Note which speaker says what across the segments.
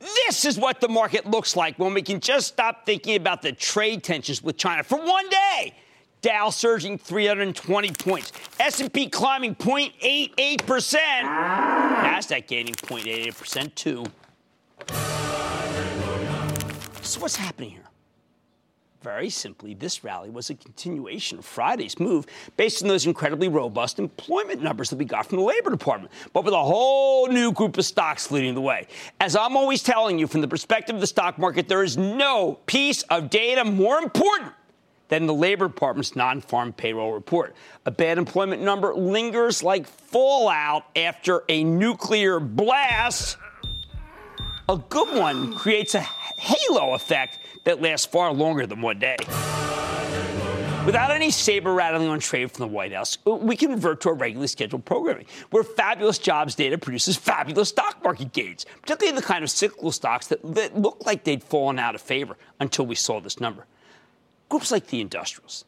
Speaker 1: this is what the market looks like when we can just stop thinking about the trade tensions with China for one day. Dow surging 320 points, S&P climbing 0.88%, Nasdaq gaining 0.88% too. So what's happening here? Very simply, this rally was a continuation of Friday's move based on those incredibly robust employment numbers that we got from the Labor Department, but with a whole new group of stocks leading the way. As I'm always telling you, from the perspective of the stock market, there is no piece of data more important than the Labor Department's non farm payroll report. A bad employment number lingers like fallout after a nuclear blast. A good one creates a halo effect that lasts far longer than one day. Without any saber rattling on trade from the White House, we can revert to our regularly scheduled programming, where fabulous jobs data produces fabulous stock market gains, particularly the kind of cyclical stocks that, that looked like they'd fallen out of favor until we saw this number. Groups like the industrials.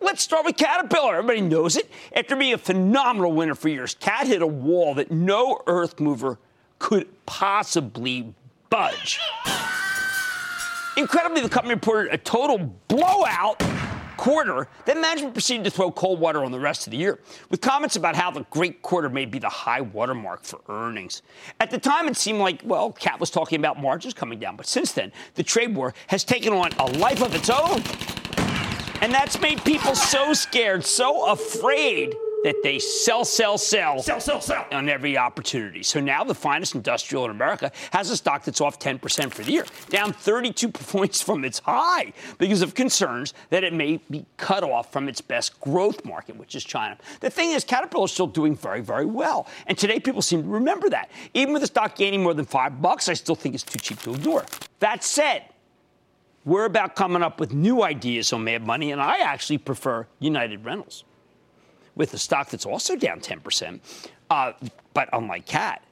Speaker 1: Let's start with Caterpillar. Everybody knows it. After being a phenomenal winner for years, Cat hit a wall that no earth mover could possibly budge. Incredibly, the company reported a total blowout quarter, then management proceeded to throw cold water on the rest of the year, with comments about how the great quarter may be the high watermark for earnings. At the time, it seemed like, well, Cat was talking about margins coming down, but since then, the trade war has taken on a life of its own. And that's made people so scared, so afraid that they sell, sell, sell,
Speaker 2: sell, sell, sell
Speaker 1: on every opportunity. So now the finest industrial in America has a stock that's off 10% for the year, down 32 points from its high because of concerns that it may be cut off from its best growth market, which is China. The thing is, Caterpillar is still doing very, very well. And today people seem to remember that. Even with the stock gaining more than five bucks, I still think it's too cheap to ignore. That said, we're about coming up with new ideas on Mad Money, and I actually prefer United Rentals with a stock that's also down 10%, uh, but unlike Cat.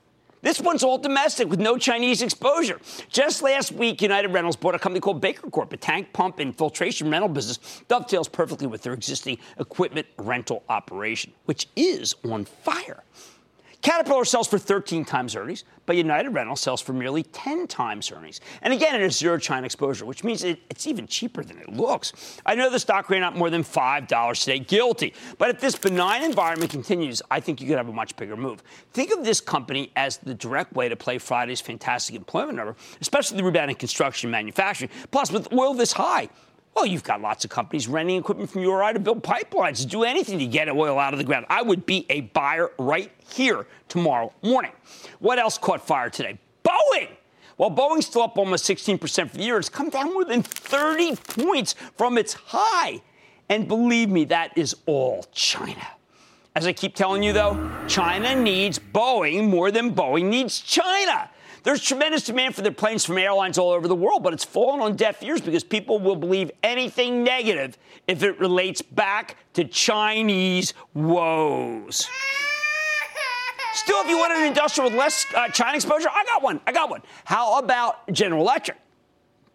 Speaker 1: This one's all domestic with no Chinese exposure. Just last week, United Rentals bought a company called Baker Corp, a tank pump and filtration rental business, dovetails perfectly with their existing equipment rental operation, which is on fire. Caterpillar sells for 13 times earnings, but United Rentals sells for merely 10 times earnings. And again, it has zero China exposure, which means it, it's even cheaper than it looks. I know the stock ran up more than $5 today, guilty. But if this benign environment continues, I think you could have a much bigger move. Think of this company as the direct way to play Friday's fantastic employment number, especially the rebound in construction and manufacturing. Plus, with oil this high, well, you've got lots of companies renting equipment from URI to build pipelines, to do anything to get oil out of the ground. I would be a buyer right here tomorrow morning. What else caught fire today? Boeing. While Boeing's still up almost 16% for the year, it's come down more than 30 points from its high. And believe me, that is all China. As I keep telling you, though, China needs Boeing more than Boeing needs China. There's tremendous demand for their planes from airlines all over the world, but it's fallen on deaf ears because people will believe anything negative if it relates back to Chinese woes. Still, if you want an industrial with less uh, China exposure, I got one. I got one. How about General Electric?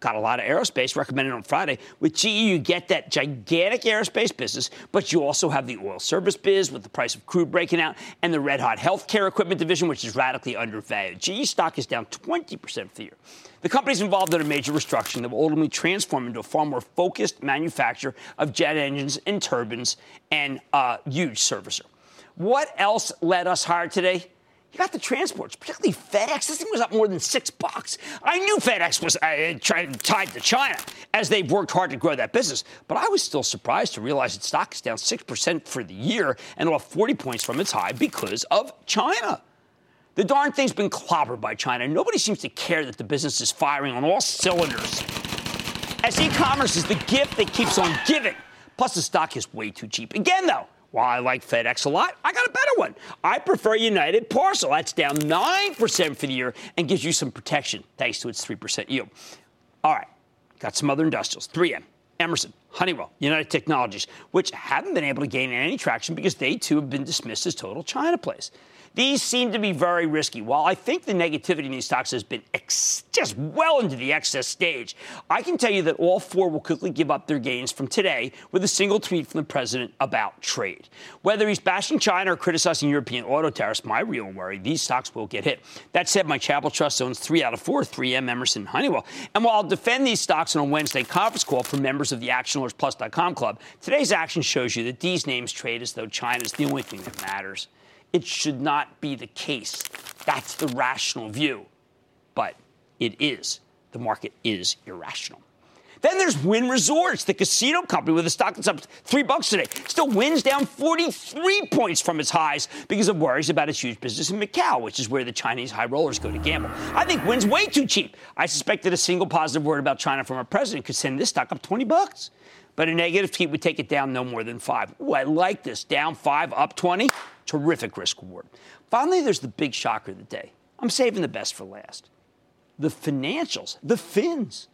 Speaker 1: Got a lot of aerospace recommended on Friday. With GE, you get that gigantic aerospace business, but you also have the oil service biz with the price of crude breaking out and the red hot healthcare equipment division, which is radically undervalued. GE stock is down 20% for the year. The company's involved in a major restructuring that will ultimately transform into a far more focused manufacturer of jet engines and turbines and a huge servicer. What else led us higher today? You got the transports, particularly FedEx. This thing was up more than six bucks. I knew FedEx was uh, tied to China as they've worked hard to grow that business, but I was still surprised to realize its stock is down 6% for the year and off 40 points from its high because of China. The darn thing's been clobbered by China. Nobody seems to care that the business is firing on all cylinders. As e commerce is the gift that keeps on giving. Plus, the stock is way too cheap. Again, though, while I like FedEx a lot, I got a better one. I prefer United Parcel. That's down 9% for the year and gives you some protection thanks to its 3% yield. All right, got some other industrials 3M, Emerson, Honeywell, United Technologies, which haven't been able to gain any traction because they too have been dismissed as total China plays. These seem to be very risky. While I think the negativity in these stocks has been ex- just well into the excess stage, I can tell you that all four will quickly give up their gains from today with a single tweet from the president about trade. Whether he's bashing China or criticizing European auto tariffs, my real worry, these stocks will get hit. That said, my Charitable Trust owns three out of four 3M, Emerson, Honeywell. And while I'll defend these stocks on a Wednesday conference call for members of the ActionAlertsPlus.com club, today's action shows you that these names trade as though China is the only thing that matters. It should not be the case. That's the rational view. But it is. The market is irrational. Then there's Wynn Resorts, the casino company with a stock that's up three bucks today. Still Wynn's down 43 points from its highs because of worries about its huge business in Macau, which is where the Chinese high rollers go to gamble. I think Wynn's way too cheap. I suspect that a single positive word about China from our president could send this stock up 20 bucks. But a negative tweet would take it down no more than five. Ooh, I like this. Down five, up 20. Terrific risk reward. Finally, there's the big shocker of the day. I'm saving the best for last. The financials, the fins.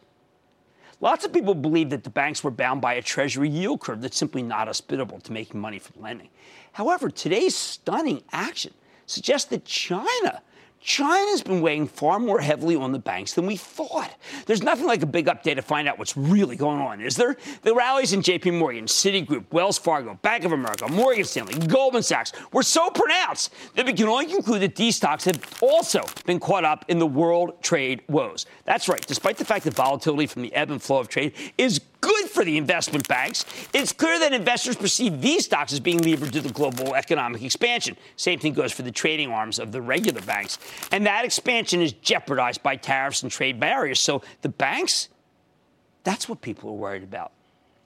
Speaker 1: Lots of people believe that the banks were bound by a treasury yield curve that's simply not hospitable to making money from lending. However, today's stunning action suggests that China China's been weighing far more heavily on the banks than we thought. There's nothing like a big update to find out what's really going on, is there? The rallies in JP Morgan, Citigroup, Wells Fargo, Bank of America, Morgan Stanley, Goldman Sachs were so pronounced that we can only conclude that these stocks have also been caught up in the world trade woes. That's right. Despite the fact that volatility from the ebb and flow of trade is good for the investment banks. It's clear that investors perceive these stocks as being levered to the global economic expansion. Same thing goes for the trading arms of the regular banks. And that expansion is jeopardized by tariffs and trade barriers. So the banks, that's what people are worried about.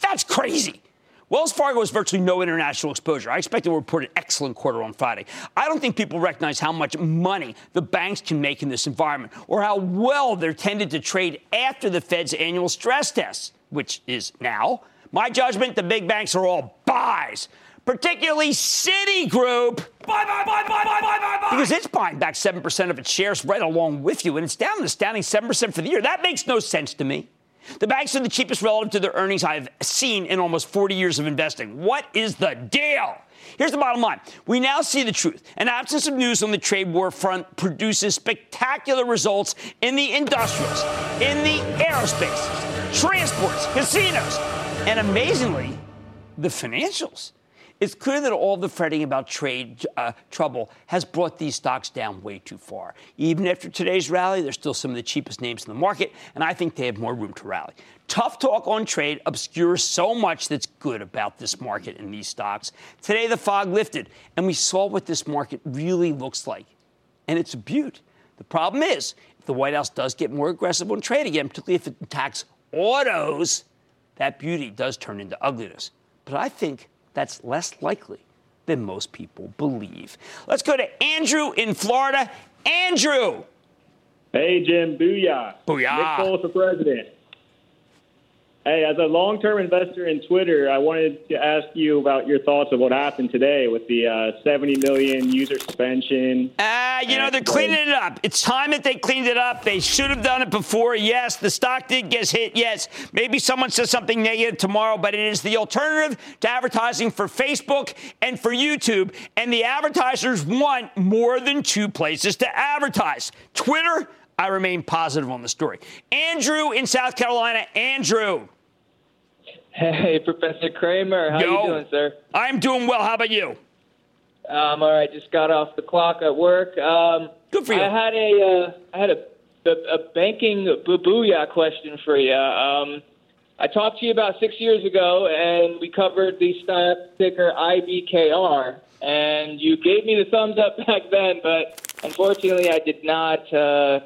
Speaker 1: That's crazy. Wells Fargo has virtually no international exposure. I expect it will report an excellent quarter on Friday. I don't think people recognize how much money the banks can make in this environment or how well they're tended to trade after the Fed's annual stress tests which is now. My judgment, the big banks are all buys, particularly Citigroup. Buy, buy, buy, buy, buy, buy, buy, Because it's buying back 7% of its shares right along with you, and it's down an astounding 7% for the year. That makes no sense to me. The banks are the cheapest relative to their earnings I've seen in almost 40 years of investing. What is the deal? Here's the bottom line. We now see the truth. An absence of news on the trade war front produces spectacular results in the industrials, in the aerospace, transports, casinos, and amazingly, the financials. It's clear that all the fretting about trade uh, trouble has brought these stocks down way too far. Even after today's rally, they're still some of the cheapest names in the market, and I think they have more room to rally. Tough talk on trade obscures so much that's good about this market and these stocks. Today, the fog lifted, and we saw what this market really looks like. And it's a beaut. The problem is, if the White House does get more aggressive on trade again, particularly if it attacks autos, that beauty does turn into ugliness. But I think that's less likely than most people believe. Let's go to Andrew in Florida. Andrew.
Speaker 2: Hey, Jim. Booyah.
Speaker 1: Booyah.
Speaker 2: Nick Foles for president. Hey, as a long term investor in Twitter, I wanted to ask you about your thoughts of what happened today with the uh, 70 million user suspension.
Speaker 1: Uh, you know, they're cleaning it up. It's time that they cleaned it up. They should have done it before. Yes, the stock did get hit. Yes, maybe someone says something negative tomorrow, but it is the alternative to advertising for Facebook and for YouTube. And the advertisers want more than two places to advertise Twitter I remain positive on the story. Andrew in South Carolina. Andrew.
Speaker 3: Hey, Professor Cramer, How Yo, you doing, sir?
Speaker 1: I'm doing well. How about you?
Speaker 3: Um, all right. Just got off the clock at work. Um,
Speaker 1: Good for you.
Speaker 3: I had a, uh, I had a, a, a banking booyah question for you. Um, I talked to you about six years ago, and we covered the stock ticker IBKR, and you gave me the thumbs up back then, but unfortunately, I did not uh,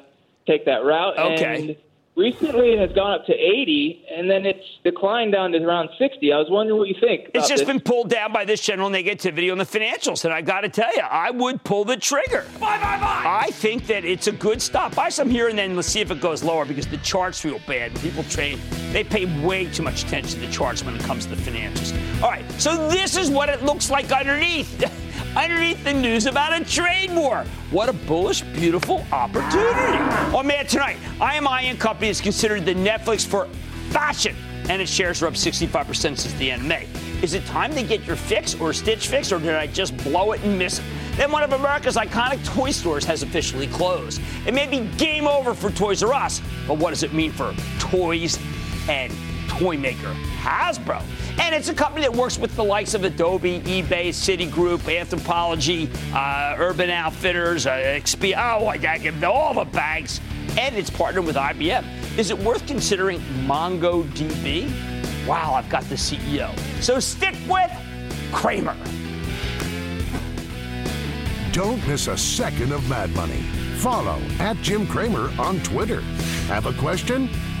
Speaker 3: take that route.
Speaker 1: Okay.
Speaker 3: And recently, it has gone up to 80, and then it's declined down to around 60. I was wondering what you think.
Speaker 1: It's just
Speaker 3: this.
Speaker 1: been pulled down by this general negativity on the financials, and I got to tell you, I would pull the trigger.
Speaker 4: Buy, buy, buy.
Speaker 1: I think that it's a good stop. Buy some here, and then let's see if it goes lower because the charts feel bad. People trade, they pay way too much attention to the charts when it comes to the financials. All right, so this is what it looks like underneath. underneath the news about a trade war. What a bullish, beautiful opportunity. Oh man, tonight, IMI and Company is considered the Netflix for fashion, and its shares are up 65% since the end of May. Is it time to get your fix or Stitch fix, or did I just blow it and miss it? Then one of America's iconic toy stores has officially closed. It may be game over for Toys R Us, but what does it mean for toys and toy maker Hasbro? And it's a company that works with the likes of Adobe, eBay, Citigroup, Anthropologie, uh, Urban Outfitters, uh, Expedia, oh, all the banks. And it's partnered with IBM. Is it worth considering MongoDB? Wow, I've got the CEO. So stick with Cramer.
Speaker 5: Don't miss a second of Mad Money. Follow at Jim Cramer on Twitter. Have a question?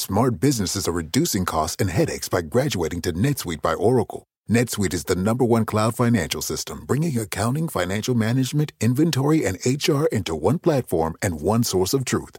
Speaker 6: Smart businesses are reducing costs and headaches by graduating to NetSuite by Oracle. NetSuite is the number one cloud financial system, bringing accounting, financial management, inventory, and HR into one platform and one source of truth.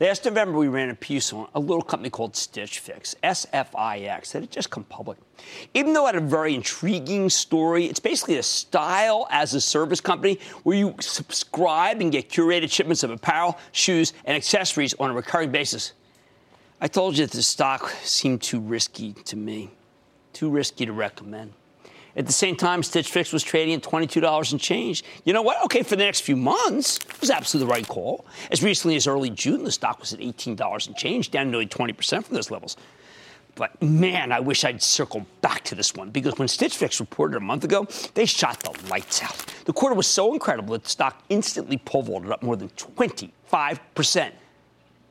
Speaker 1: Last November, we ran a piece on a little company called Stitch Fix, SFIX, that had just come public. Even though it had a very intriguing story, it's basically a style as a service company where you subscribe and get curated shipments of apparel, shoes, and accessories on a recurring basis. I told you that the stock seemed too risky to me, too risky to recommend. At the same time, Stitch Fix was trading at $22 and change. You know what? Okay, for the next few months, it was absolutely the right call. As recently as early June, the stock was at $18 and change, down nearly 20% from those levels. But man, I wish I'd circle back to this one because when Stitch Fix reported a month ago, they shot the lights out. The quarter was so incredible that the stock instantly pole vaulted up more than 25%.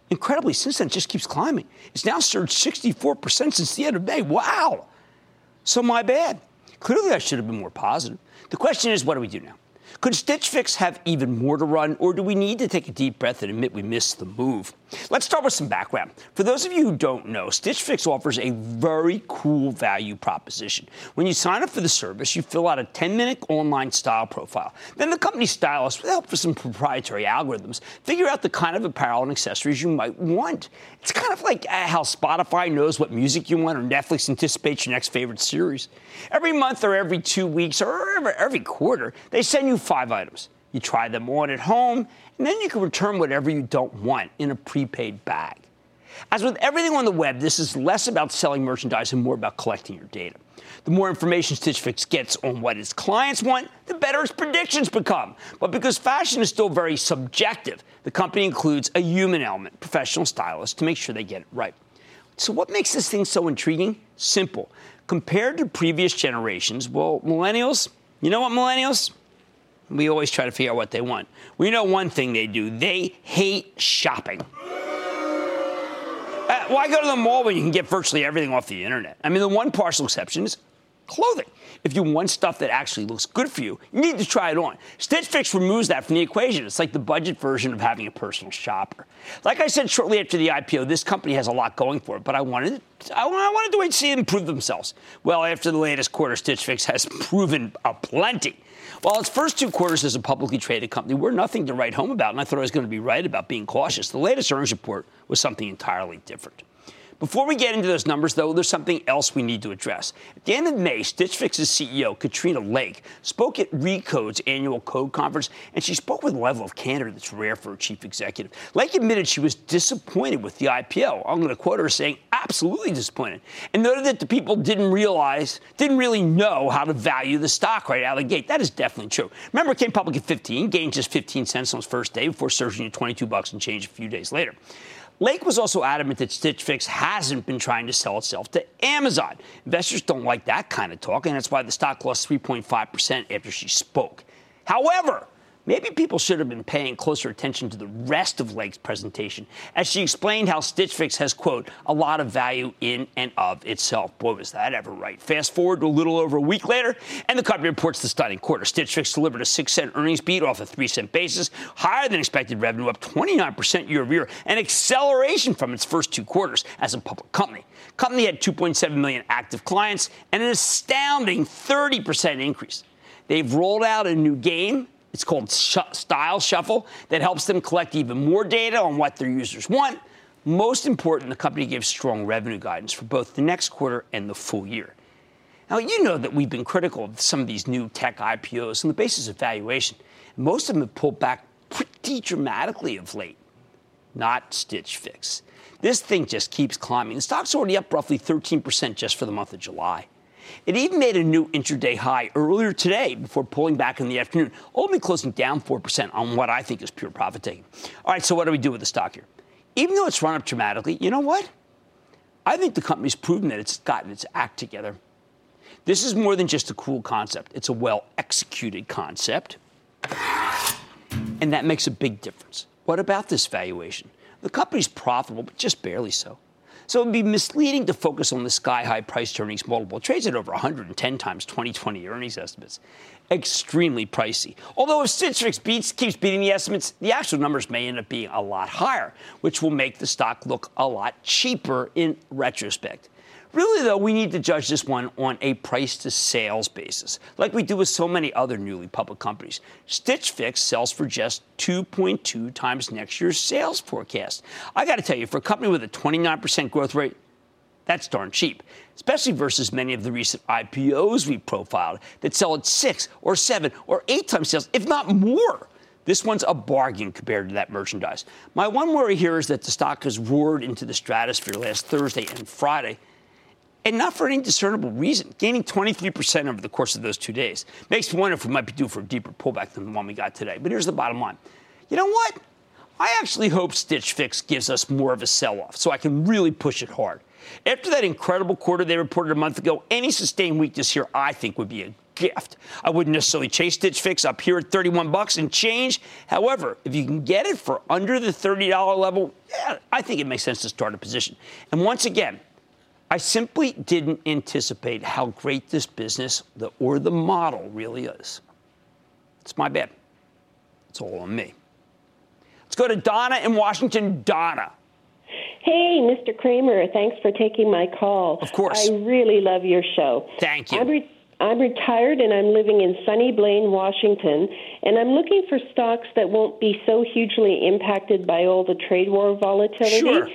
Speaker 1: Incredibly, since then, it just keeps climbing. It's now surged 64% since the end of May. Wow. So, my bad. Clearly, I should have been more positive. The question is, what do we do now? Could Stitch Fix have even more to run, or do we need to take a deep breath and admit we missed the move? Let's start with some background. For those of you who don't know, Stitch Fix offers a very cool value proposition. When you sign up for the service, you fill out a 10 minute online style profile. Then the company stylists, with help from some proprietary algorithms, figure out the kind of apparel and accessories you might want. It's kind of like uh, how Spotify knows what music you want or Netflix anticipates your next favorite series. Every month or every two weeks or every quarter, they send you five items. You try them on at home, and then you can return whatever you don't want in a prepaid bag. As with everything on the web, this is less about selling merchandise and more about collecting your data. The more information Stitch Fix gets on what its clients want, the better its predictions become. But because fashion is still very subjective, the company includes a human element, professional stylists, to make sure they get it right. So, what makes this thing so intriguing? Simple. Compared to previous generations, well, millennials, you know what, millennials? We always try to figure out what they want. We know one thing they do they hate shopping. Uh, why go to the mall when you can get virtually everything off the internet? I mean, the one partial exception is clothing. If you want stuff that actually looks good for you, you need to try it on. Stitch Fix removes that from the equation. It's like the budget version of having a personal shopper. Like I said shortly after the IPO, this company has a lot going for it, but I wanted I wanted to wait to see them prove themselves. Well, after the latest quarter, Stitch Fix has proven a plenty. While its first two quarters as a publicly traded company were nothing to write home about, and I thought I was going to be right about being cautious, the latest earnings report was something entirely different. Before we get into those numbers, though, there's something else we need to address. At the end of May, Stitch Fix's CEO, Katrina Lake, spoke at Recode's annual Code conference, and she spoke with a level of candor that's rare for a chief executive. Lake admitted she was disappointed with the IPO. I'm going to quote her saying, absolutely disappointed, and noted that the people didn't realize, didn't really know how to value the stock right out of the gate. That is definitely true. Remember, it came public at 15, gained just 15 cents on its first day before surging to 22 bucks and change a few days later. Lake was also adamant that Stitch Fix hasn't been trying to sell itself to Amazon. Investors don't like that kind of talk, and that's why the stock lost 3.5% after she spoke. However, Maybe people should have been paying closer attention to the rest of Lake's presentation as she explained how Stitch Fix has, quote, a lot of value in and of itself. Boy, was that ever right. Fast forward to a little over a week later, and the company reports the stunning quarter. Stitch Fix delivered a 6 cent earnings beat off a 3 cent basis, higher than expected revenue, up 29% year over year, an acceleration from its first two quarters as a public company. Company had 2.7 million active clients and an astounding 30% increase. They've rolled out a new game it's called Style Shuffle that helps them collect even more data on what their users want. Most important, the company gives strong revenue guidance for both the next quarter and the full year. Now, you know that we've been critical of some of these new tech IPOs on the basis of valuation. Most of them have pulled back pretty dramatically of late. Not Stitch Fix. This thing just keeps climbing. The stock's already up roughly 13% just for the month of July. It even made a new intraday high earlier today before pulling back in the afternoon, only closing down 4% on what I think is pure profit taking. All right, so what do we do with the stock here? Even though it's run up dramatically, you know what? I think the company's proven that it's gotten its act together. This is more than just a cool concept, it's a well executed concept. And that makes a big difference. What about this valuation? The company's profitable, but just barely so. So it would be misleading to focus on the sky high price to earnings multiple. It trades at over 110 times 2020 earnings estimates. Extremely pricey. Although if Fix beats, keeps beating the estimates, the actual numbers may end up being a lot higher, which will make the stock look a lot cheaper in retrospect. Really, though, we need to judge this one on a price to sales basis, like we do with so many other newly public companies. Stitch Fix sells for just 2.2 times next year's sales forecast. I got to tell you, for a company with a 29% growth rate, that's darn cheap, especially versus many of the recent IPOs we profiled that sell at six or seven or eight times sales, if not more. This one's a bargain compared to that merchandise. My one worry here is that the stock has roared into the stratosphere last Thursday and Friday and not for any discernible reason, gaining 23% over the course of those two days. Makes me wonder if we might be due for a deeper pullback than the one we got today. But here's the bottom line. You know what? I actually hope Stitch Fix gives us more of a sell off so I can really push it hard. After that incredible quarter they reported a month ago, any sustained weakness here I think would be a gift. I wouldn't necessarily chase Stitch Fix up here at 31 bucks and change. However, if you can get it for under the $30 level, yeah, I think it makes sense to start a position. And once again, I simply didn't anticipate how great this business the, or the model really is. It's my bad. It's all on me. Let's go to Donna in Washington. Donna.
Speaker 4: Hey, Mr. Cramer, thanks for taking my call.
Speaker 1: Of course.
Speaker 4: I really love your show.
Speaker 1: Thank you.
Speaker 4: I'm, re- I'm retired and I'm living in sunny Blaine, Washington, and I'm looking for stocks that won't be so hugely impacted by all the trade war volatility.
Speaker 1: Sure.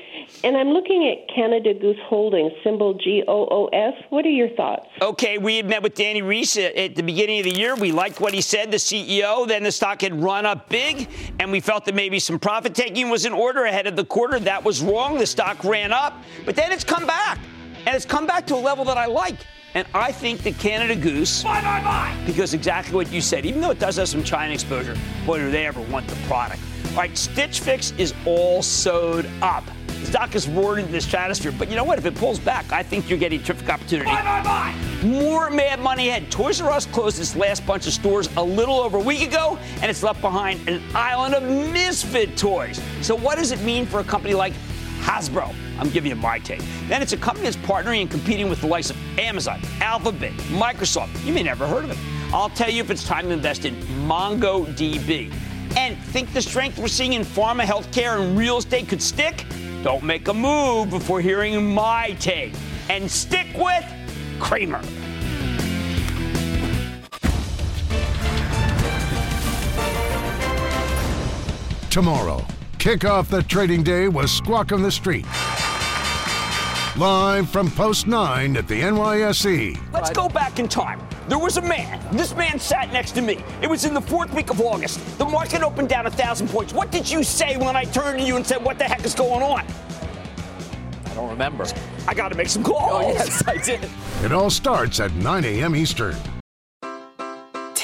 Speaker 4: And I'm looking at Canada Goose Holdings, symbol G O O S. What are your thoughts?
Speaker 1: Okay, we had met with Dani Reiss at the beginning of the year. We liked what he said, the CEO. Then the stock had run up big, and we felt that maybe some profit taking was in order ahead of the quarter. That was wrong. The stock ran up, but then it's come back, and it's come back to a level that I like. And I think the Canada Goose, buy, buy, buy, because exactly what you said, even though it does have some China exposure, boy, do they ever want the product. All right, Stitch Fix is all sewed up. The stock is roared into the stratosphere, but you know what? If it pulls back, I think you're getting a terrific opportunity. Buy, buy, buy. More mad money ahead. Toys R Us closed its last bunch of stores a little over a week ago, and it's left behind an island of misfit toys. So, what does it mean for a company like Hasbro? I'm giving you my take. Then it's a company that's partnering and competing with the likes of Amazon, Alphabet, Microsoft. You may never heard of it. I'll tell you if it's time to invest in MongoDB. And think the strength we're seeing in pharma, healthcare, and real estate could stick? Don't make a move before hearing my take. And stick with Cramer.
Speaker 5: Tomorrow, kick off the trading day with Squawk on the Street. Live from Post 9 at the NYSE.
Speaker 1: Let's go back in time. There was a man. This man sat next to me. It was in the fourth week of August. The market opened down a thousand points. What did you say when I turned to you and said, What the heck is going on?
Speaker 7: I don't remember.
Speaker 1: I got to make some calls.
Speaker 7: Oh, yes, I did.
Speaker 5: It all starts at 9 a.m. Eastern.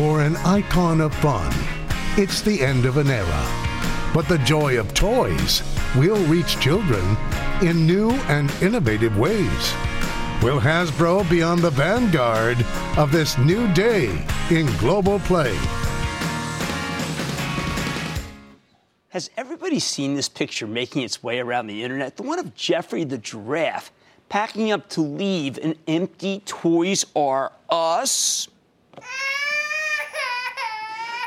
Speaker 5: For an icon of fun, it's the end of an era. But the joy of toys will reach children in new and innovative ways. Will Hasbro be on the vanguard of this new day in global play?
Speaker 1: Has everybody seen this picture making its way around the internet? The one of Geoffrey the giraffe packing up to leave an empty Toys R Us?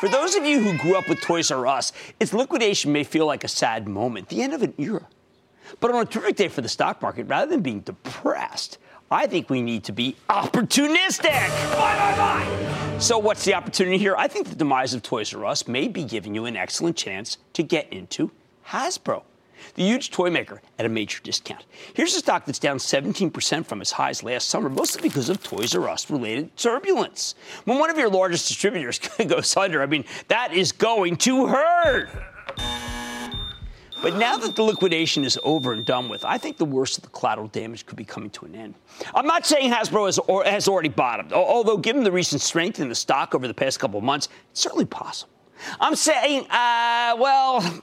Speaker 1: For those of you who grew up with Toys R Us, its liquidation may feel like a sad moment, the end of an era. But on a terrific day for the stock market, rather than being depressed, I think we need to be opportunistic. Buy, buy, buy. So, what's the opportunity here? I think the demise of Toys R Us may be giving you an excellent chance to get into Hasbro, the huge toy maker at a major discount. Here's a stock that's down 17% from its highs last summer, mostly because of Toys R Us related turbulence. When one of your largest distributors goes under, I mean, that is going to hurt. But now that the liquidation is over and done with, I think the worst of the collateral damage could be coming to an end. I'm not saying Hasbro has, or, has already bottomed, although given the recent strength in the stock over the past couple of months, it's certainly possible. I'm saying, uh, well,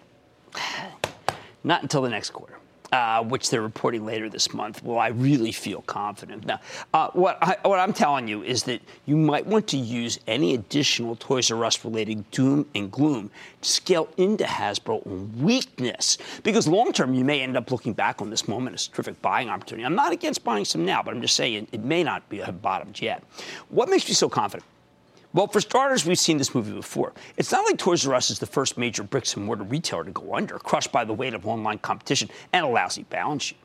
Speaker 1: not until the next quarter. uh, which they're reporting later this month, Well, I really feel confident? Now, uh, what, I, what I'm telling you is that you might want to use any additional Toys R Us related doom and gloom to scale into Hasbro on weakness, because long term you may end up looking back on this moment as a terrific buying opportunity. I'm not against buying some now, but I'm just saying it may not be bottomed yet. What makes me so confident? Well, for starters, we've seen this movie before. It's not like Toys R Us is the first major bricks and mortar retailer to go under, crushed by the weight of online competition and a lousy balance sheet.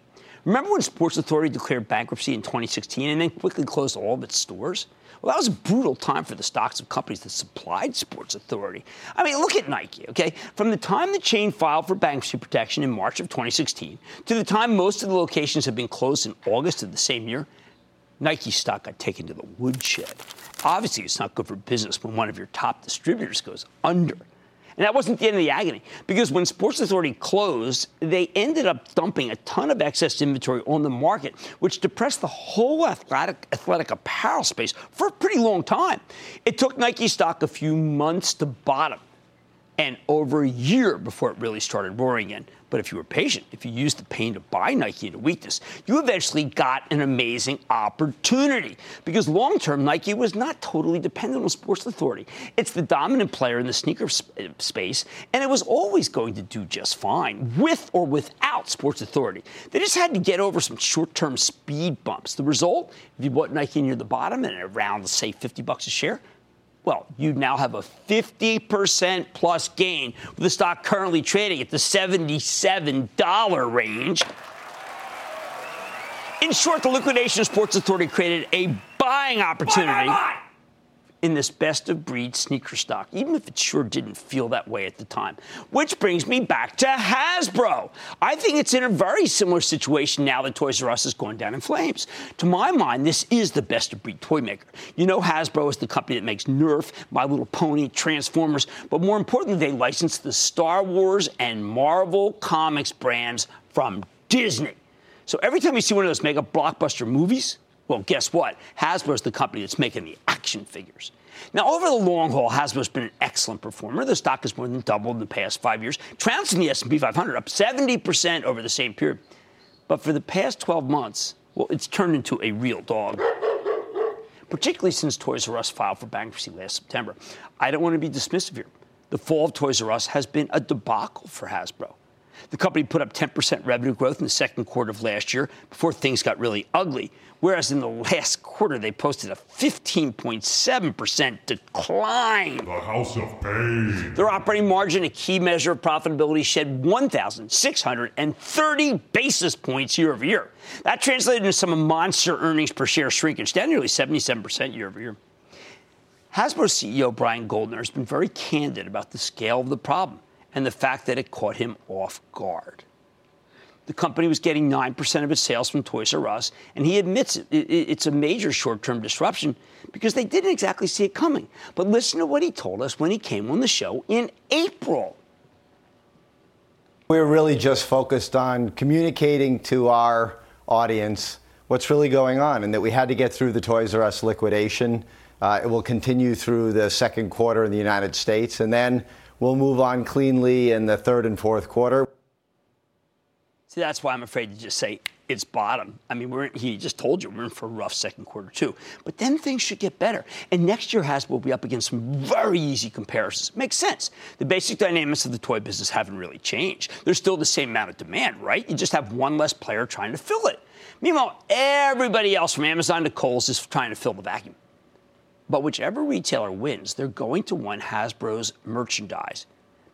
Speaker 1: Remember when Sports Authority declared bankruptcy in 2016 and then quickly closed all of its stores? Well, that was a brutal time for the stocks of companies that supplied Sports Authority. I mean, look at Nike, okay? From the time the chain filed for bankruptcy protection in March of 2016 to the time most of the locations have been closed in August of the same year, Nike stock got taken to the woodshed. Obviously, it's not good for business when one of your top distributors goes under. And that wasn't the end of the agony, because when Sports Authority closed, they ended up dumping a ton of excess inventory on the market, which depressed the whole athletic, athletic apparel space for a pretty long time. It took Nike stock a few months to bottom and over a year before it really started roaring in. But if you were patient, if you used the pain to buy Nike into weakness, you eventually got an amazing opportunity. Because long term, Nike was not totally dependent on Sports Authority. It's the dominant player in the sneaker sp- uh, space, and it was always going to do just fine, with or without Sports Authority. They just had to get over some short term speed bumps. The result, if you bought Nike near the bottom and around, say, 50 bucks a share, well, you now have a 50% plus gain with the stock currently trading at the $77 range. In short, the liquidation Sports Authority created a buying opportunity. Buy, buy, buy in this best of breed sneaker stock, even if it sure didn't feel that way at the time. Which brings me back to Hasbro. I think it's in a very similar situation now that Toys R Us is going down in flames. To my mind, this is the best of breed toy maker. You know, Hasbro is the company that makes Nerf, My Little Pony, Transformers, but more importantly, they license the Star Wars and Marvel Comics brands from Disney. So every time you see one of those mega blockbuster movies, well, guess what? Hasbro is the company that's making the action figures. Now, over the long haul, Hasbro's been an excellent performer. The stock has more than doubled in the past five years, trouncing the S&P 500, up 70% over the same period. But for the past 12 months, well, it's turned into a real dog. Particularly since Toys R Us filed for bankruptcy last September. I don't want to be dismissive here. The fall of Toys R Us has been a debacle for Hasbro. The company put up 10% revenue growth in the second quarter of last year before things got really ugly, whereas in the last quarter they posted a 15.7% decline.
Speaker 8: The House of Pain.
Speaker 1: Their operating margin, a key measure of profitability, shed 1,630 basis points year over year. That translated into some monster earnings per share shrinkage, down nearly 77% year over year. Hasbro CEO Brian Goldner has been very candid about the scale of the problem and the fact that it caught him off guard. The company was getting 9% of its sales from Toys R Us, and he admits it, it's a major short term disruption because they didn't exactly see it coming. But listen to what he told us when he came on the show in April.
Speaker 9: We're really just focused on communicating to our audience what's really going on and that we had to get through the Toys R Us liquidation. Uh, it will continue through the second quarter in the United States, and then we'll move on cleanly in the third and fourth quarter.
Speaker 1: See, that's why I'm afraid to just say it's bottom. I mean, we're, he just told you we're in for a rough second quarter, too. But then things should get better. And next year Hasbro will be up against some very easy comparisons. Makes sense. The basic dynamics of the toy business haven't really changed. There's still the same amount of demand, right? You just have one less player trying to fill it. Meanwhile, everybody else from Amazon to Kohl's is trying to fill the vacuum. But whichever retailer wins, they're going to want Hasbro's merchandise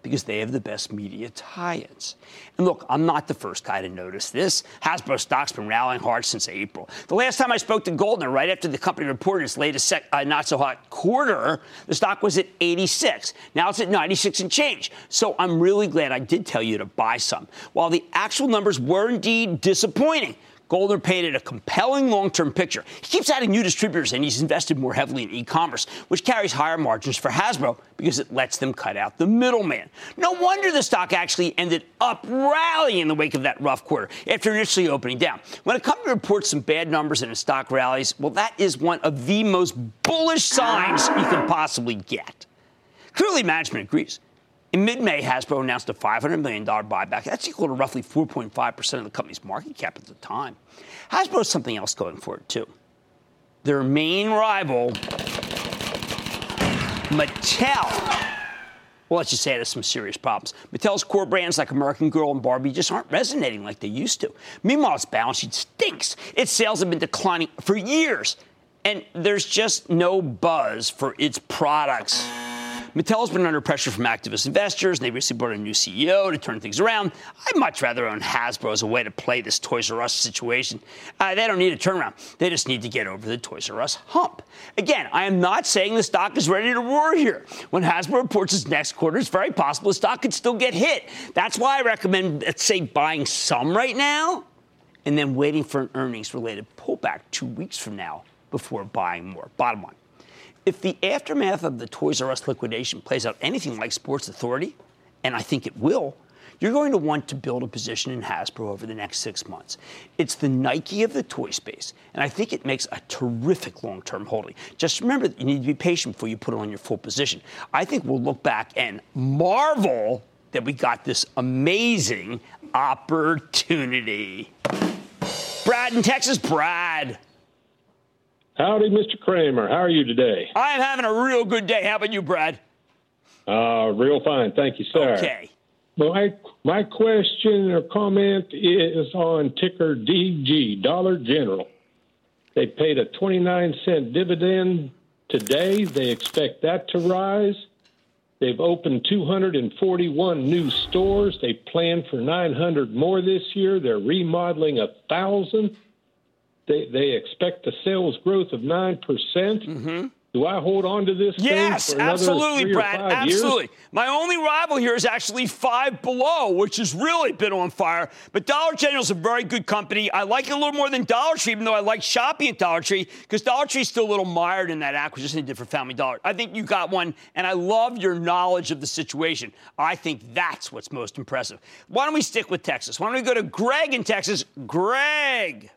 Speaker 1: because they have the best media tie-ins. And look, I'm not the first guy to notice this. Hasbro stock's been rallying hard since April. The last time I spoke to Goldner, right after the company reported its latest sec- uh, not-so-hot quarter, the stock was at 86. Now it's at 96 and change. So I'm really glad I did tell you to buy some. While the actual numbers were indeed disappointing, Goldner painted a compelling long term picture. He keeps adding new distributors and he's invested more heavily in e commerce, which carries higher margins for Hasbro because it lets them cut out the middleman. No wonder the stock actually ended up rallying in the wake of that rough quarter after initially opening down. When a company reports some bad numbers and its stock rallies, well, that is one of the most bullish signs you can possibly get. Clearly, management agrees. In mid May, Hasbro announced a $500 million buyback. That's equal to roughly 4.5% of the company's market cap at the time. Hasbro has something else going for it, too. Their main rival, Mattel, well, let's just say it has some serious problems. Mattel's core brands like American Girl and Barbie just aren't resonating like they used to. Meanwhile, its balance sheet stinks. Its sales have been declining for years, and there's just no buzz for its products. Mattel's been under pressure from activist investors, and they recently brought a new CEO to turn things around. I'd much rather own Hasbro as a way to play this Toys R Us situation. Uh, they don't need a turnaround. They just need to get over the Toys R Us hump. Again, I am not saying the stock is ready to roar here. When Hasbro reports its next quarter, it's very possible the stock could still get hit. That's why I recommend, let's say, buying some right now and then waiting for an earnings related pullback two weeks from now before buying more. Bottom line if the aftermath of the Toys R Us liquidation plays out anything like Sports Authority, and I think it will, you're going to want to build a position in Hasbro over the next six months. It's the Nike of the toy space, and I think it makes a terrific long term holding. Just remember that you need to be patient before you put it on your full position. I think we'll look back and marvel that we got this amazing opportunity. Brad in Texas, Brad.
Speaker 10: Howdy, Mr. Cramer. How are you today?
Speaker 1: I am having a real good day. How about you, Brad?
Speaker 10: Uh, real fine. Thank you, sir.
Speaker 1: Okay.
Speaker 10: My, my question or comment is on ticker DG, Dollar General. They paid a 29 cent dividend today. They expect that to rise. They've opened 241 new stores. They plan for 900 more this year. They're remodeling a thousand. They they expect a sales growth of nine percent.
Speaker 1: Mm-hmm.
Speaker 10: Do I hold on to this?
Speaker 1: Yes, absolutely, Brad. Absolutely.
Speaker 10: Years?
Speaker 1: My only rival here is actually Five Below, which has really been on fire. But Dollar General is a very good company. I like it a little more than Dollar Tree, even though I like shopping at Dollar Tree, because Dollar Tree is still a little mired in that acquisition they did for Family Dollar. I think you got one, and I love your knowledge of the situation. I think that's what's most impressive. Why don't we stick with Texas? Why don't we go to Greg in Texas? Greg.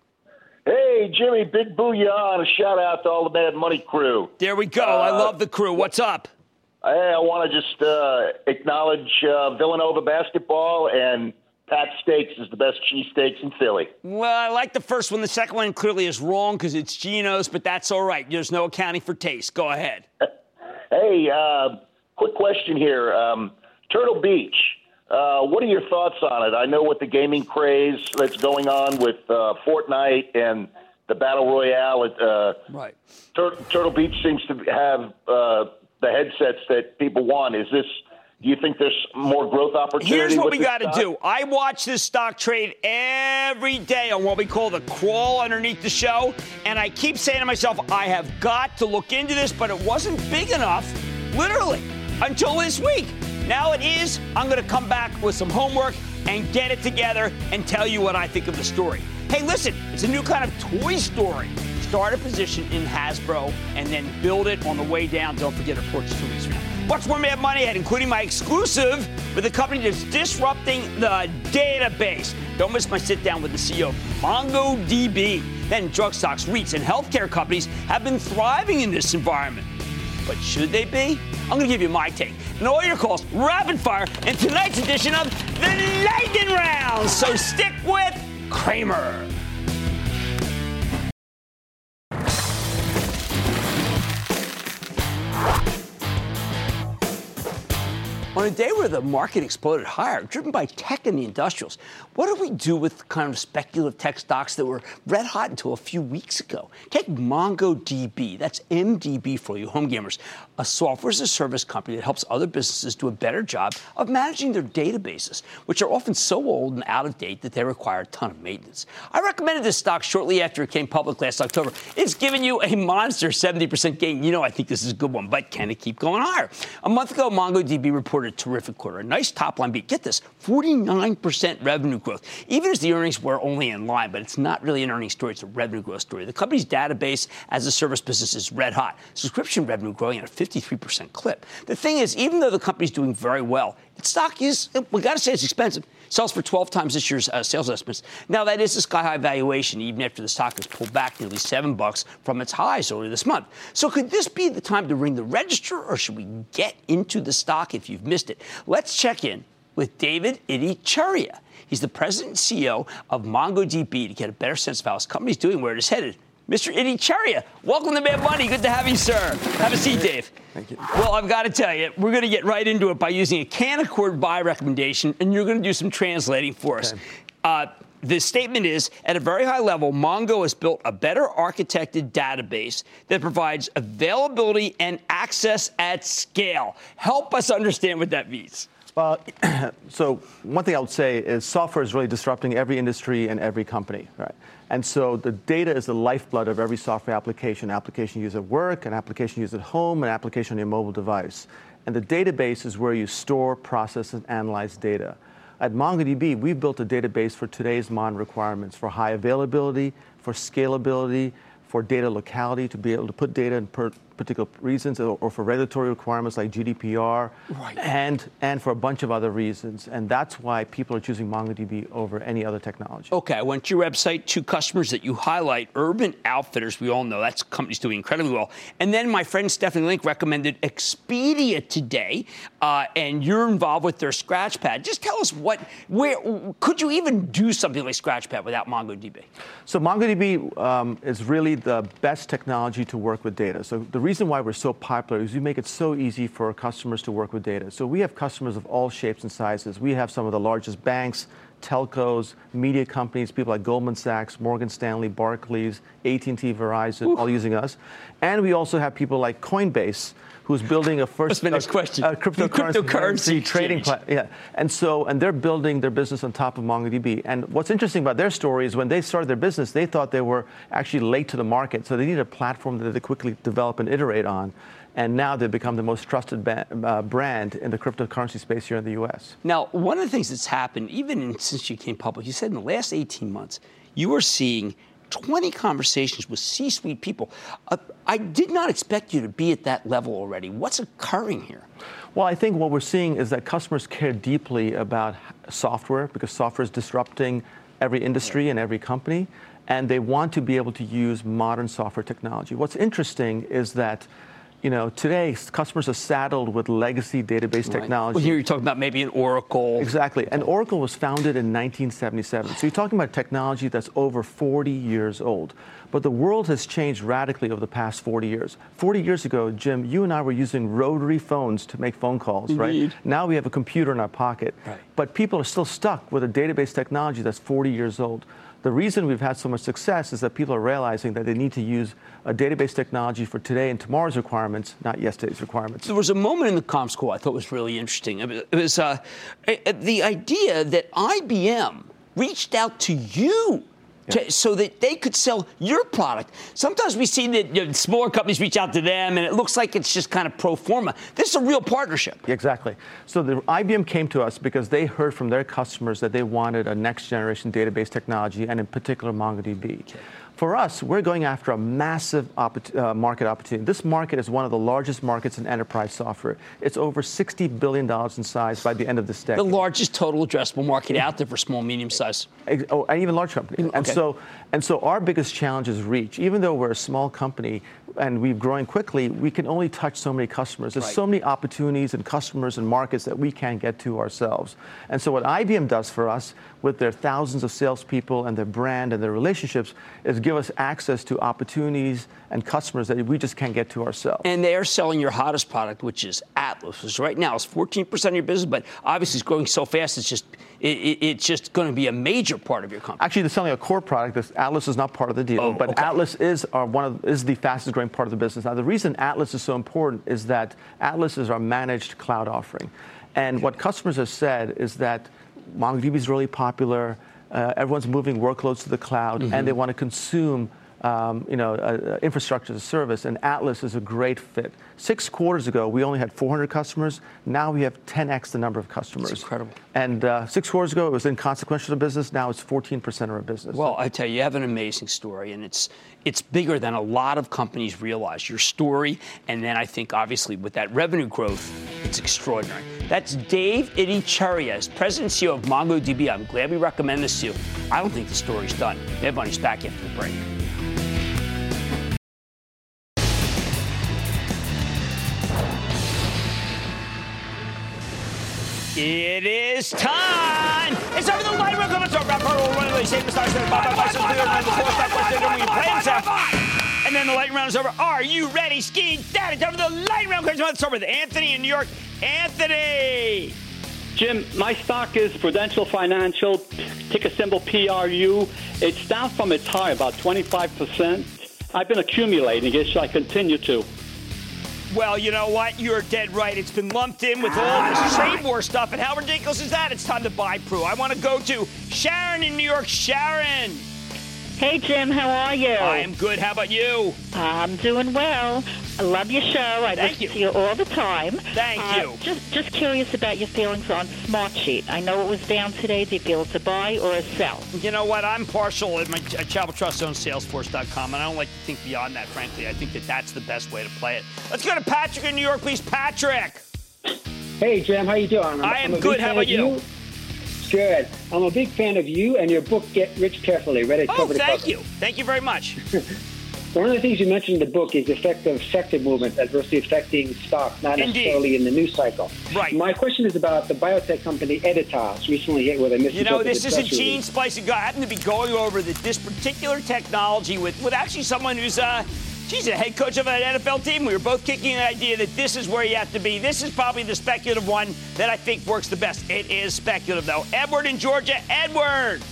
Speaker 11: Hey, Jimmy, big booyah and a shout out to all the Mad Money crew.
Speaker 1: There we go. Uh, I love the crew. What's up?
Speaker 11: Hey, I want to just uh, acknowledge uh, Villanova basketball and Pat Steaks is the best cheesesteaks in Philly.
Speaker 1: Well, I like the first one. The second one clearly is wrong because it's Geno's, but that's all right. There's no accounting for taste. Go ahead.
Speaker 11: hey, uh, quick question here. Um, Turtle Beach. Uh, what are your thoughts on it? I know with the gaming craze that's going on with uh, Fortnite and the battle royale, uh,
Speaker 1: right?
Speaker 11: Tur- Turtle Beach seems to have uh, the headsets that people want. Is this? Do you think there's more growth opportunity?
Speaker 1: Here's what we
Speaker 11: got
Speaker 1: to do. I watch this stock trade every day on what we call the crawl underneath the show, and I keep saying to myself, I have got to look into this, but it wasn't big enough, literally, until this week. Now it is. I'm going to come back with some homework and get it together and tell you what I think of the story. Hey, listen, it's a new kind of toy story. Start a position in Hasbro and then build it on the way down. Don't forget two weeks from now. Watch more Mad Money ahead, including my exclusive with a company that's disrupting the database. Don't miss my sit down with the CEO of MongoDB. Then drug stocks, REITs, and healthcare companies have been thriving in this environment. But should they be? I'm going to give you my take. And all your calls, rapid fire, in tonight's edition of the Lightning Round. So stick with Cramer. On a day where the market exploded higher, driven by tech and the industrials, what do we do with kind of speculative tech stocks that were red hot until a few weeks ago? Take MongoDB, that's MDB for you home gamers, a software as a service company that helps other businesses do a better job of managing their databases, which are often so old and out of date that they require a ton of maintenance. I recommended this stock shortly after it came public last October. It's given you a monster 70% gain. You know, I think this is a good one, but can it keep going higher? A month ago, MongoDB reported a terrific quarter, a nice top line beat. Get this 49% revenue growth, even as the earnings were only in line, but it's not really an earnings story, it's a revenue growth story. The company's database as a service business is red hot. Subscription revenue growing at a 53% clip. The thing is, even though the company's doing very well, its stock is, we got to say it's expensive. Sells for 12 times this year's uh, sales estimates. Now, that is a sky high valuation, even after the stock has pulled back nearly seven bucks from its highs earlier this month. So, could this be the time to ring the register, or should we get into the stock if you've missed it? Let's check in with David Ittycheria. He's the president and CEO of MongoDB to get a better sense of how his company's doing, where it is headed. Mr. Ittycheria, welcome to Mad Money. Good to have you, sir. Have a seat, Dave.
Speaker 12: Thank you.
Speaker 1: Well, I've got to tell you, we're going to get right into it by using a Canaccord buy recommendation, and you're going to do some translating for us. Uh, the statement is at a very high level, Mongo has built a better architected database that provides availability and access at scale. Help us understand what that means.
Speaker 12: Well, so one thing I would say is software is really disrupting every industry and every company, right? And so the data is the lifeblood of every software application. Application used at work, an application used at home, an application on your mobile device. And the database is where you store, process, and analyze data. At MongoDB, we've built a database for today's modern requirements for high availability, for scalability, for data locality, to be able to put data in per- particular reasons or, or, for regulatory requirements like GDPR, right. and, and for a bunch of other reasons. And that's why people are choosing MongoDB over any other technology.
Speaker 1: Okay, I went to your website, two customers that you highlight, Urban Outfitters, we all know that's companies doing incredibly well. And then my friend Stephanie Link recommended Expedia today, uh, and you're involved with their Scratchpad. Just tell us what, where, could you even do something like Scratchpad without MongoDB?
Speaker 12: So MongoDB um, is really the best technology to work with data. So the reason why we're so popular is we make it so easy for our customers to work with data. So we have customers of all shapes and sizes. We have some of the largest banks, telcos, media companies, people like Goldman Sachs, Morgan Stanley, Barclays, AT&T, Verizon, Ooh. all using us. And we also have people like Coinbase, who's building a first
Speaker 1: a, question.
Speaker 12: A cryptocurrency, cryptocurrency trading platform. Yeah, and so and they're building their business on top of MongoDB. And what's interesting about their story is when they started their business, they thought they were actually late to the market, so they needed a platform that they quickly develop and iterate on. And now they've become the most trusted ba- uh, brand in the cryptocurrency space here in the U.S.
Speaker 1: Now, one of the things that's happened, even in, since you came public, you said in the last 18 months, you are seeing 20 conversations with C suite people. Uh, I did not expect you to be at that level already. What's occurring here?
Speaker 12: Well, I think what we're seeing is that customers care deeply about software because software is disrupting every industry and every company, and they want to be able to use modern software technology. What's interesting is that you know, today customers are saddled with legacy database right. technology.
Speaker 1: Well, here you're talking about maybe an Oracle.
Speaker 12: Exactly. And Oracle was founded in 1977. So you're talking about technology that's over 40 years old. But the world has changed radically over the past 40 years. 40 years ago, Jim, you and I were using rotary phones to make phone calls,
Speaker 1: Indeed.
Speaker 12: right? Now we have a computer in our pocket. Right. But people are still stuck with a database technology that's 40 years old. The reason we've had so much success is that people are realizing that they need to use a database technology for today and tomorrow's requirements, not yesterday's requirements.
Speaker 1: There was a moment in the comms call I thought was really interesting. It was uh, the idea that IBM reached out to you to, so that they could sell your product. Sometimes we see that you know, smaller companies reach out to them, and it looks like it's just kind of pro forma. This is a real partnership.
Speaker 12: Exactly. So the IBM came to us because they heard from their customers that they wanted a next generation database technology, and in particular MongoDB. Okay. For us, we're going after a massive uh, market opportunity. This market is one of the largest markets in enterprise software. It's over $60 billion in size by the end of this decade.
Speaker 1: The largest total addressable market out there for small, medium size.
Speaker 12: Oh, and even large companies. Okay. And, so, and so our biggest challenge is reach. Even though we're a small company, and we're growing quickly, we can only touch so many customers. There's right. so many opportunities and customers and markets that we can't get to ourselves. And so, what IBM does for us with their thousands of salespeople and their brand and their relationships is give us access to opportunities and customers that we just can't get to ourselves.
Speaker 1: And they are selling your hottest product, which is Atlas, which right now is 14% of your business, but obviously it's growing so fast, it's just it, it, it's just going to be a major part of your company.
Speaker 12: Actually, they're selling a core product. This Atlas is not part of the deal, oh, but okay. Atlas is our, one of is the fastest growing part of the business. Now, the reason Atlas is so important is that Atlas is our managed cloud offering, and okay. what customers have said is that MongoDB is really popular. Uh, everyone's moving workloads to the cloud, mm-hmm. and they want to consume um, you know, uh, infrastructure as a service, and Atlas is a great fit. Six quarters ago, we only had 400 customers. Now we have 10x the number of customers.
Speaker 1: That's incredible.
Speaker 12: And uh, six quarters ago, it was inconsequential to business. Now it's 14% of our business.
Speaker 1: Well, I tell you, you have an amazing story, and it's it's bigger than a lot of companies realize. Your story, and then I think obviously with that revenue growth, It's extraordinary. That's Dave Ittycheria, President and CEO of MongoDB. I'm glad we recommend this to you. I don't think the story's done. Money's back after the break. It is time. It's over the light round. It's over. Running save the stars. And then the lightning round is over. Are you ready? Ski daddy. Time for the lightning round. Let's start with Anthony in New York. Anthony.
Speaker 13: Jim, my stock is Prudential Financial, ticker symbol PRU. It's down from its high about 25%. I've been accumulating it. Should I continue to?
Speaker 1: Well, you know what? You're dead right. It's been lumped in with all this trade war stuff. And how ridiculous is that? It's time to buy Pru. I want to go to Sharon in New York. Sharon.
Speaker 14: Hey, Jim, how are you?
Speaker 1: I am good. How about you?
Speaker 14: I'm doing well. I love your show. I
Speaker 1: Thank
Speaker 14: listen
Speaker 1: you.
Speaker 14: to you all the time.
Speaker 1: Thank
Speaker 14: Uh,
Speaker 1: you.
Speaker 14: Just, just curious about your feelings on Smartsheet. I know it was down today. Do you feel it's a buy or a sell?
Speaker 1: You know what? I'm partial at my at Charitable Trust owns Salesforce.com, and I don't like to think beyond that, frankly. I think that that's the best way to play it. Let's go to Patrick in New York, please. Patrick.
Speaker 15: Hey, Jim, how you doing? I'm,
Speaker 1: I am
Speaker 15: I'm
Speaker 1: good. How about
Speaker 15: of
Speaker 1: you?
Speaker 15: Good. I'm a big fan of you and your book, Get Rich Carefully. Read it
Speaker 1: Oh,
Speaker 15: cover to
Speaker 1: thank
Speaker 15: cover.
Speaker 1: you. Thank you very much.
Speaker 15: One of the things you mentioned in the book is the effect of sector movements adversely affecting stocks, not
Speaker 1: Indeed.
Speaker 15: necessarily in the news cycle.
Speaker 1: Right.
Speaker 15: My question is about the biotech company Editas, recently hit with a
Speaker 1: You know, this is a gene splicing guy. I happen to be going over the, this particular technology with, with actually someone who's, uh, she's a head coach of an NFL team. We were both kicking the idea that this is where you have to be. This is probably the speculative one that I think works the best. It is speculative, though. Edward in Georgia. Edward.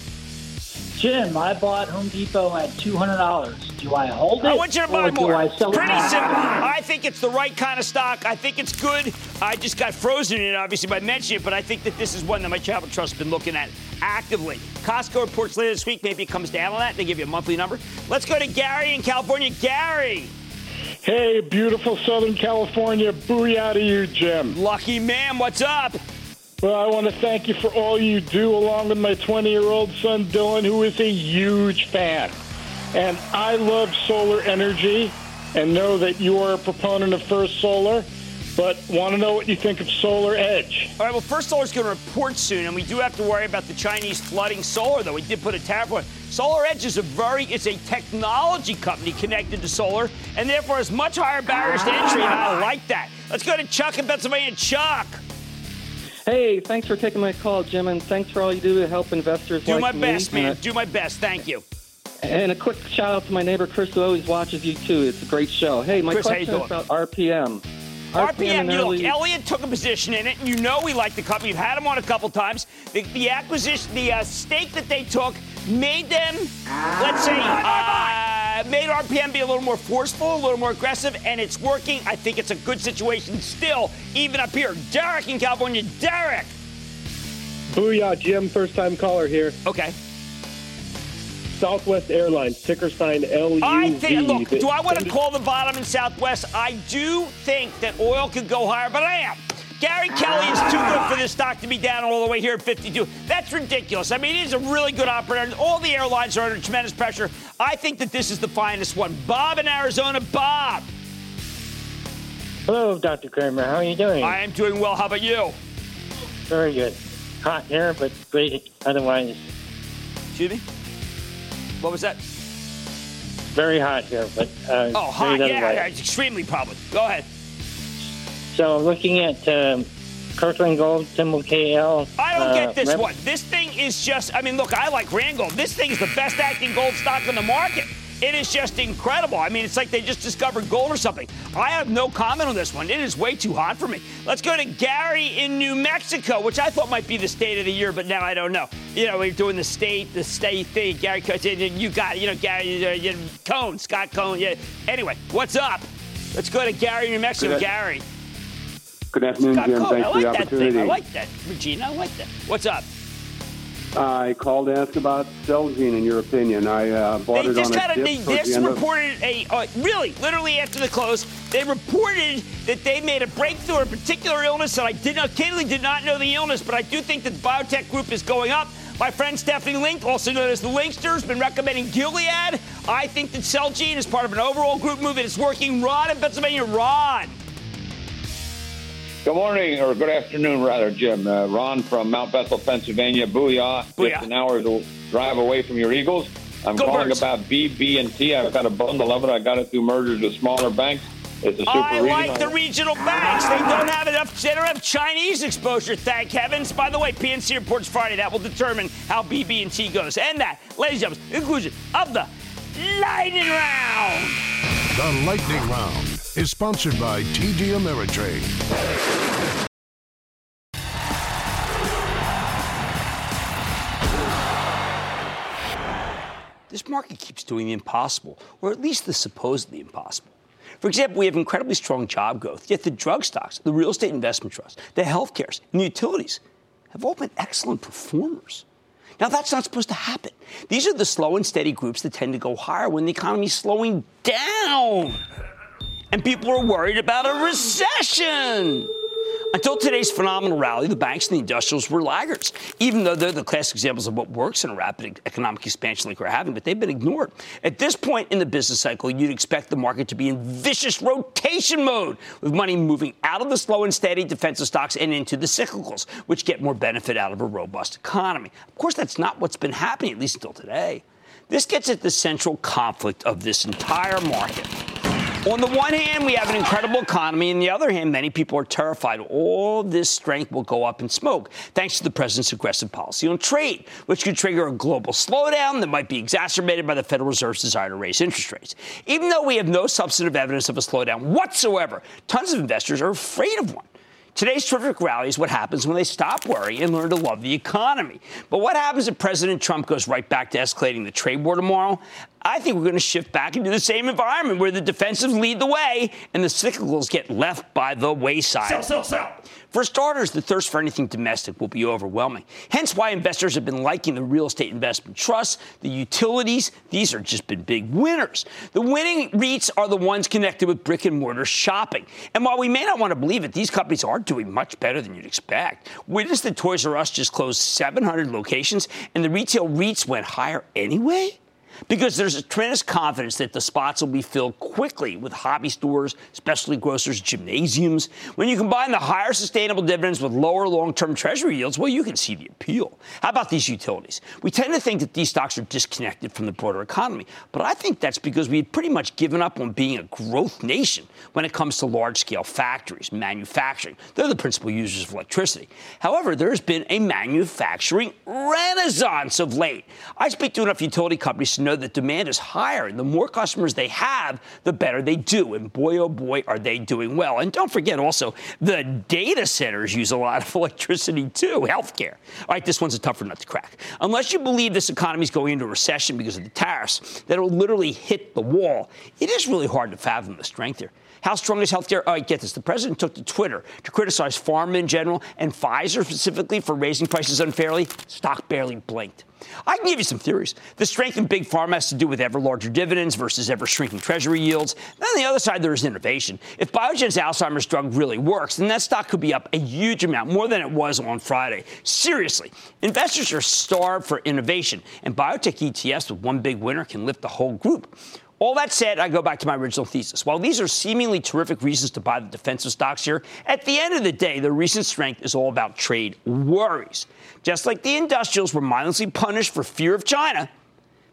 Speaker 16: Jim, I bought Home Depot at two hundred dollars. Do I hold it?
Speaker 1: I want you to buy more.
Speaker 16: Do I sell
Speaker 1: Pretty
Speaker 16: it
Speaker 1: simple. I think it's the right kind of stock. I think it's good. I just got frozen in it, obviously, by mentioning it, but I think that this is one that my Charitable Trust has been looking at actively. Costco reports later this week. Maybe it comes down on that. They give you a monthly number. Let's go to Gary in California. Gary.
Speaker 17: Hey, beautiful Southern California. Booyah to you, Jim.
Speaker 1: Lucky man, what's up?
Speaker 17: Well, I want to thank you for all you do, along with my 20 year old son, Dylan, who is a huge fan. And I love solar energy and know that you are a proponent of First Solar, but want to know what you think of Solar Edge.
Speaker 1: All right, well, First Solar is going to report soon, and we do have to worry about the Chinese flooding solar, though. We did put a tariff on. Solar Edge is a very, it's a technology company connected to solar, and therefore has much higher barriers to entry, I like that. Let's go to Chuck in Pennsylvania. Chuck.
Speaker 18: Hey, thanks for taking my call, Jim, and thanks for all you do to help investors
Speaker 1: Do
Speaker 18: like
Speaker 1: my
Speaker 18: me.
Speaker 1: best, man.
Speaker 18: Uh,
Speaker 1: Do my best. Thank you.
Speaker 18: and a quick shout out to my neighbor Chris, who always watches you too. It's a great show. Hey, my
Speaker 1: Chris,
Speaker 18: question is about RPM.
Speaker 1: RPM,
Speaker 18: and
Speaker 1: you look,
Speaker 18: early-
Speaker 1: Elliott took a position in it, you know we like the company. You've had them on a couple times. The, the acquisition, the uh, stake that they took made them, let's say, uh, made RPM be a little more forceful, a little more aggressive, and it's working. I think it's a good situation still, even up here. Derek in California. Derek.
Speaker 19: Booyah, Jim, first time caller here.
Speaker 1: Okay.
Speaker 19: Southwest Airlines, ticker sign LUV.
Speaker 1: I think, look, do I want to call the bottom in Southwest? I do think that oil could go higher, but I am. Gary Kelly is too good for this stock to be down all the way here at 52. That's ridiculous. I mean, he's a really good operator. All the airlines are under tremendous pressure. I think that this is the finest one. Bob in Arizona. Bob.
Speaker 19: Hello, Dr. Cramer. How are you doing?
Speaker 1: I am doing well. How about you?
Speaker 19: Very good. Hot here, but great otherwise.
Speaker 1: Excuse me? What was that?
Speaker 19: Very hot here, but uh,
Speaker 1: Oh, hot. Yeah, yeah, it's extremely probably. Go ahead.
Speaker 19: So looking at um, Kirkland Gold, symbol KL.
Speaker 1: I don't
Speaker 19: uh,
Speaker 1: get this
Speaker 19: rep-
Speaker 1: one. This thing is just, I mean, look, I like Randgold. This thing is the best acting gold stock on the market. It is just incredible. I mean, it's like they just discovered gold or something. I have no comment on this one. It is way too hot for me. Let's go to Gary in New Mexico, which I thought might be the state of the year, but now I don't know. You know, we're doing the state, the state thing. Gary, you got, you know, Gary, uh, you know, Cohn, Scott Cohn. Yeah. Anyway, what's up? Let's go to Gary, New Mexico. Gary.
Speaker 20: Good afternoon,
Speaker 1: Scott
Speaker 20: Jim.
Speaker 1: Cohn.
Speaker 20: Thanks
Speaker 1: I
Speaker 20: for the
Speaker 1: like that
Speaker 20: opportunity.
Speaker 1: thing. I like that. Regina, I like that. What's up?
Speaker 20: I called to ask about Celgene, in your opinion. I uh, bought
Speaker 1: They
Speaker 20: it
Speaker 1: just
Speaker 20: on a
Speaker 1: a, they
Speaker 20: towards the
Speaker 1: just
Speaker 20: end of-
Speaker 1: reported a uh, really literally after the close. They reported that they made a breakthrough in a particular illness, and I did not candidly did not know the illness, but I do think that the biotech group is going up. My friend Stephanie Link, also known as the Linkster, has been recommending Gilead. I think that Celgene is part of an overall group move, and it's working. Ron in Pennsylvania, Ron.
Speaker 21: Good morning, or good afternoon, rather, Jim. Uh, Ron from Mount Bethel, Pennsylvania. Booyah.
Speaker 1: Booyah.
Speaker 21: Just an hour to drive away from your Eagles. I'm
Speaker 1: Go
Speaker 21: calling
Speaker 1: Birds.
Speaker 21: about BB&T. I've got a bundle of it. I got it through mergers with smaller banks. It's a super regional
Speaker 1: I like the regional banks. They don't have enough. They don't have Chinese exposure. Thank heavens. By the way, PNC reports Friday. That will determine how BB&T goes. And that, ladies and gentlemen, inclusion of the lightning round.
Speaker 5: The Lightning Round is sponsored by TD Ameritrade.
Speaker 1: This market keeps doing the impossible, or at least the supposedly impossible. For example, we have incredibly strong job growth, yet the drug stocks, the real estate investment trusts, the healthcares, and the utilities have all been excellent performers. Now, that's not supposed to happen. These are the slow and steady groups that tend to go higher when the economy is slowing down. And people are worried about a recession. Until today's phenomenal rally, the banks and the industrials were laggards, even though they're the classic examples of what works in a rapid economic expansion like we're having, but they've been ignored. At this point in the business cycle, you'd expect the market to be in vicious rotation mode, with money moving out of the slow and steady defensive stocks and into the cyclicals, which get more benefit out of a robust economy. Of course, that's not what's been happening, at least until today. This gets at the central conflict of this entire market. On the one hand, we have an incredible economy. On the other hand, many people are terrified all this strength will go up in smoke thanks to the president's aggressive policy on trade, which could trigger a global slowdown that might be exacerbated by the Federal Reserve's desire to raise interest rates. Even though we have no substantive evidence of a slowdown whatsoever, tons of investors are afraid of one. Today's terrific rally is what happens when they stop worrying and learn to love the economy. But what happens if President Trump goes right back to escalating the trade war tomorrow? I think we're going to shift back into the same environment where the defensives lead the way and the cyclicals get left by the wayside.
Speaker 22: Sell, sell, sell.
Speaker 1: For starters, the thirst for anything domestic will be overwhelming. Hence why investors have been liking the real estate investment trusts, the utilities. These are just been big winners. The winning REITs are the ones connected with brick and mortar shopping. And while we may not want to believe it, these companies are doing much better than you'd expect. Witness that Toys R Us just closed 700 locations and the retail REITs went higher anyway? Because there's a tremendous confidence that the spots will be filled quickly with hobby stores, specialty grocers, gymnasiums. When you combine the higher sustainable dividends with lower long term treasury yields, well, you can see the appeal. How about these utilities? We tend to think that these stocks are disconnected from the broader economy, but I think that's because we've pretty much given up on being a growth nation when it comes to large scale factories, manufacturing. They're the principal users of electricity. However, there has been a manufacturing renaissance of late. I speak to enough utility companies to know that demand is higher, and the more customers they have, the better they do. And boy, oh boy, are they doing well. And don't forget also, the data centers use a lot of electricity too, healthcare. All right, this one's a tougher nut to crack. Unless you believe this economy is going into a recession because of the tariffs that will literally hit the wall, it is really hard to fathom the strength here. How strong is healthcare? All right, get this. The president took to Twitter to criticize pharma in general and Pfizer specifically for raising prices unfairly. Stock barely blinked. I can give you some theories. The strength in big pharma has to do with ever larger dividends versus ever shrinking treasury yields. Then on the other side, there is innovation. If Biogen's Alzheimer's drug really works, then that stock could be up a huge amount, more than it was on Friday. Seriously, investors are starved for innovation, and biotech ETFs with one big winner can lift the whole group. All that said, I go back to my original thesis. While these are seemingly terrific reasons to buy the defensive stocks here, at the end of the day, the recent strength is all about trade worries. Just like the industrials were mindlessly punished for fear of China,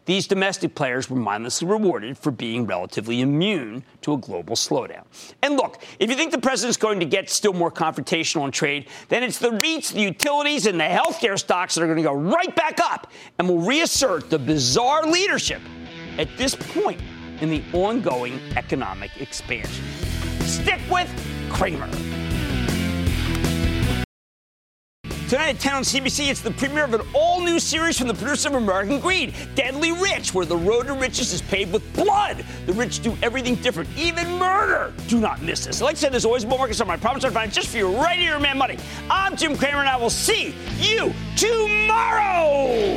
Speaker 1: these domestic players were mindlessly rewarded for being relatively immune to a global slowdown. And look, if you think the president's going to get still more confrontational on trade, then it's the REITs, the utilities, and the healthcare stocks that are going to go right back up and will reassert the bizarre leadership at this point in the ongoing economic expansion. Stick with Cramer. Tonight at 10 on CBC, it's the premiere of an all new series from the producer of American Greed, Deadly Rich, where the road to riches is paved with blood. The rich do everything different, even murder. Do not miss this. Like I said, there's always more markets on my promise I'll find just for you right here, Mad Money. I'm Jim Cramer, and I will see you tomorrow.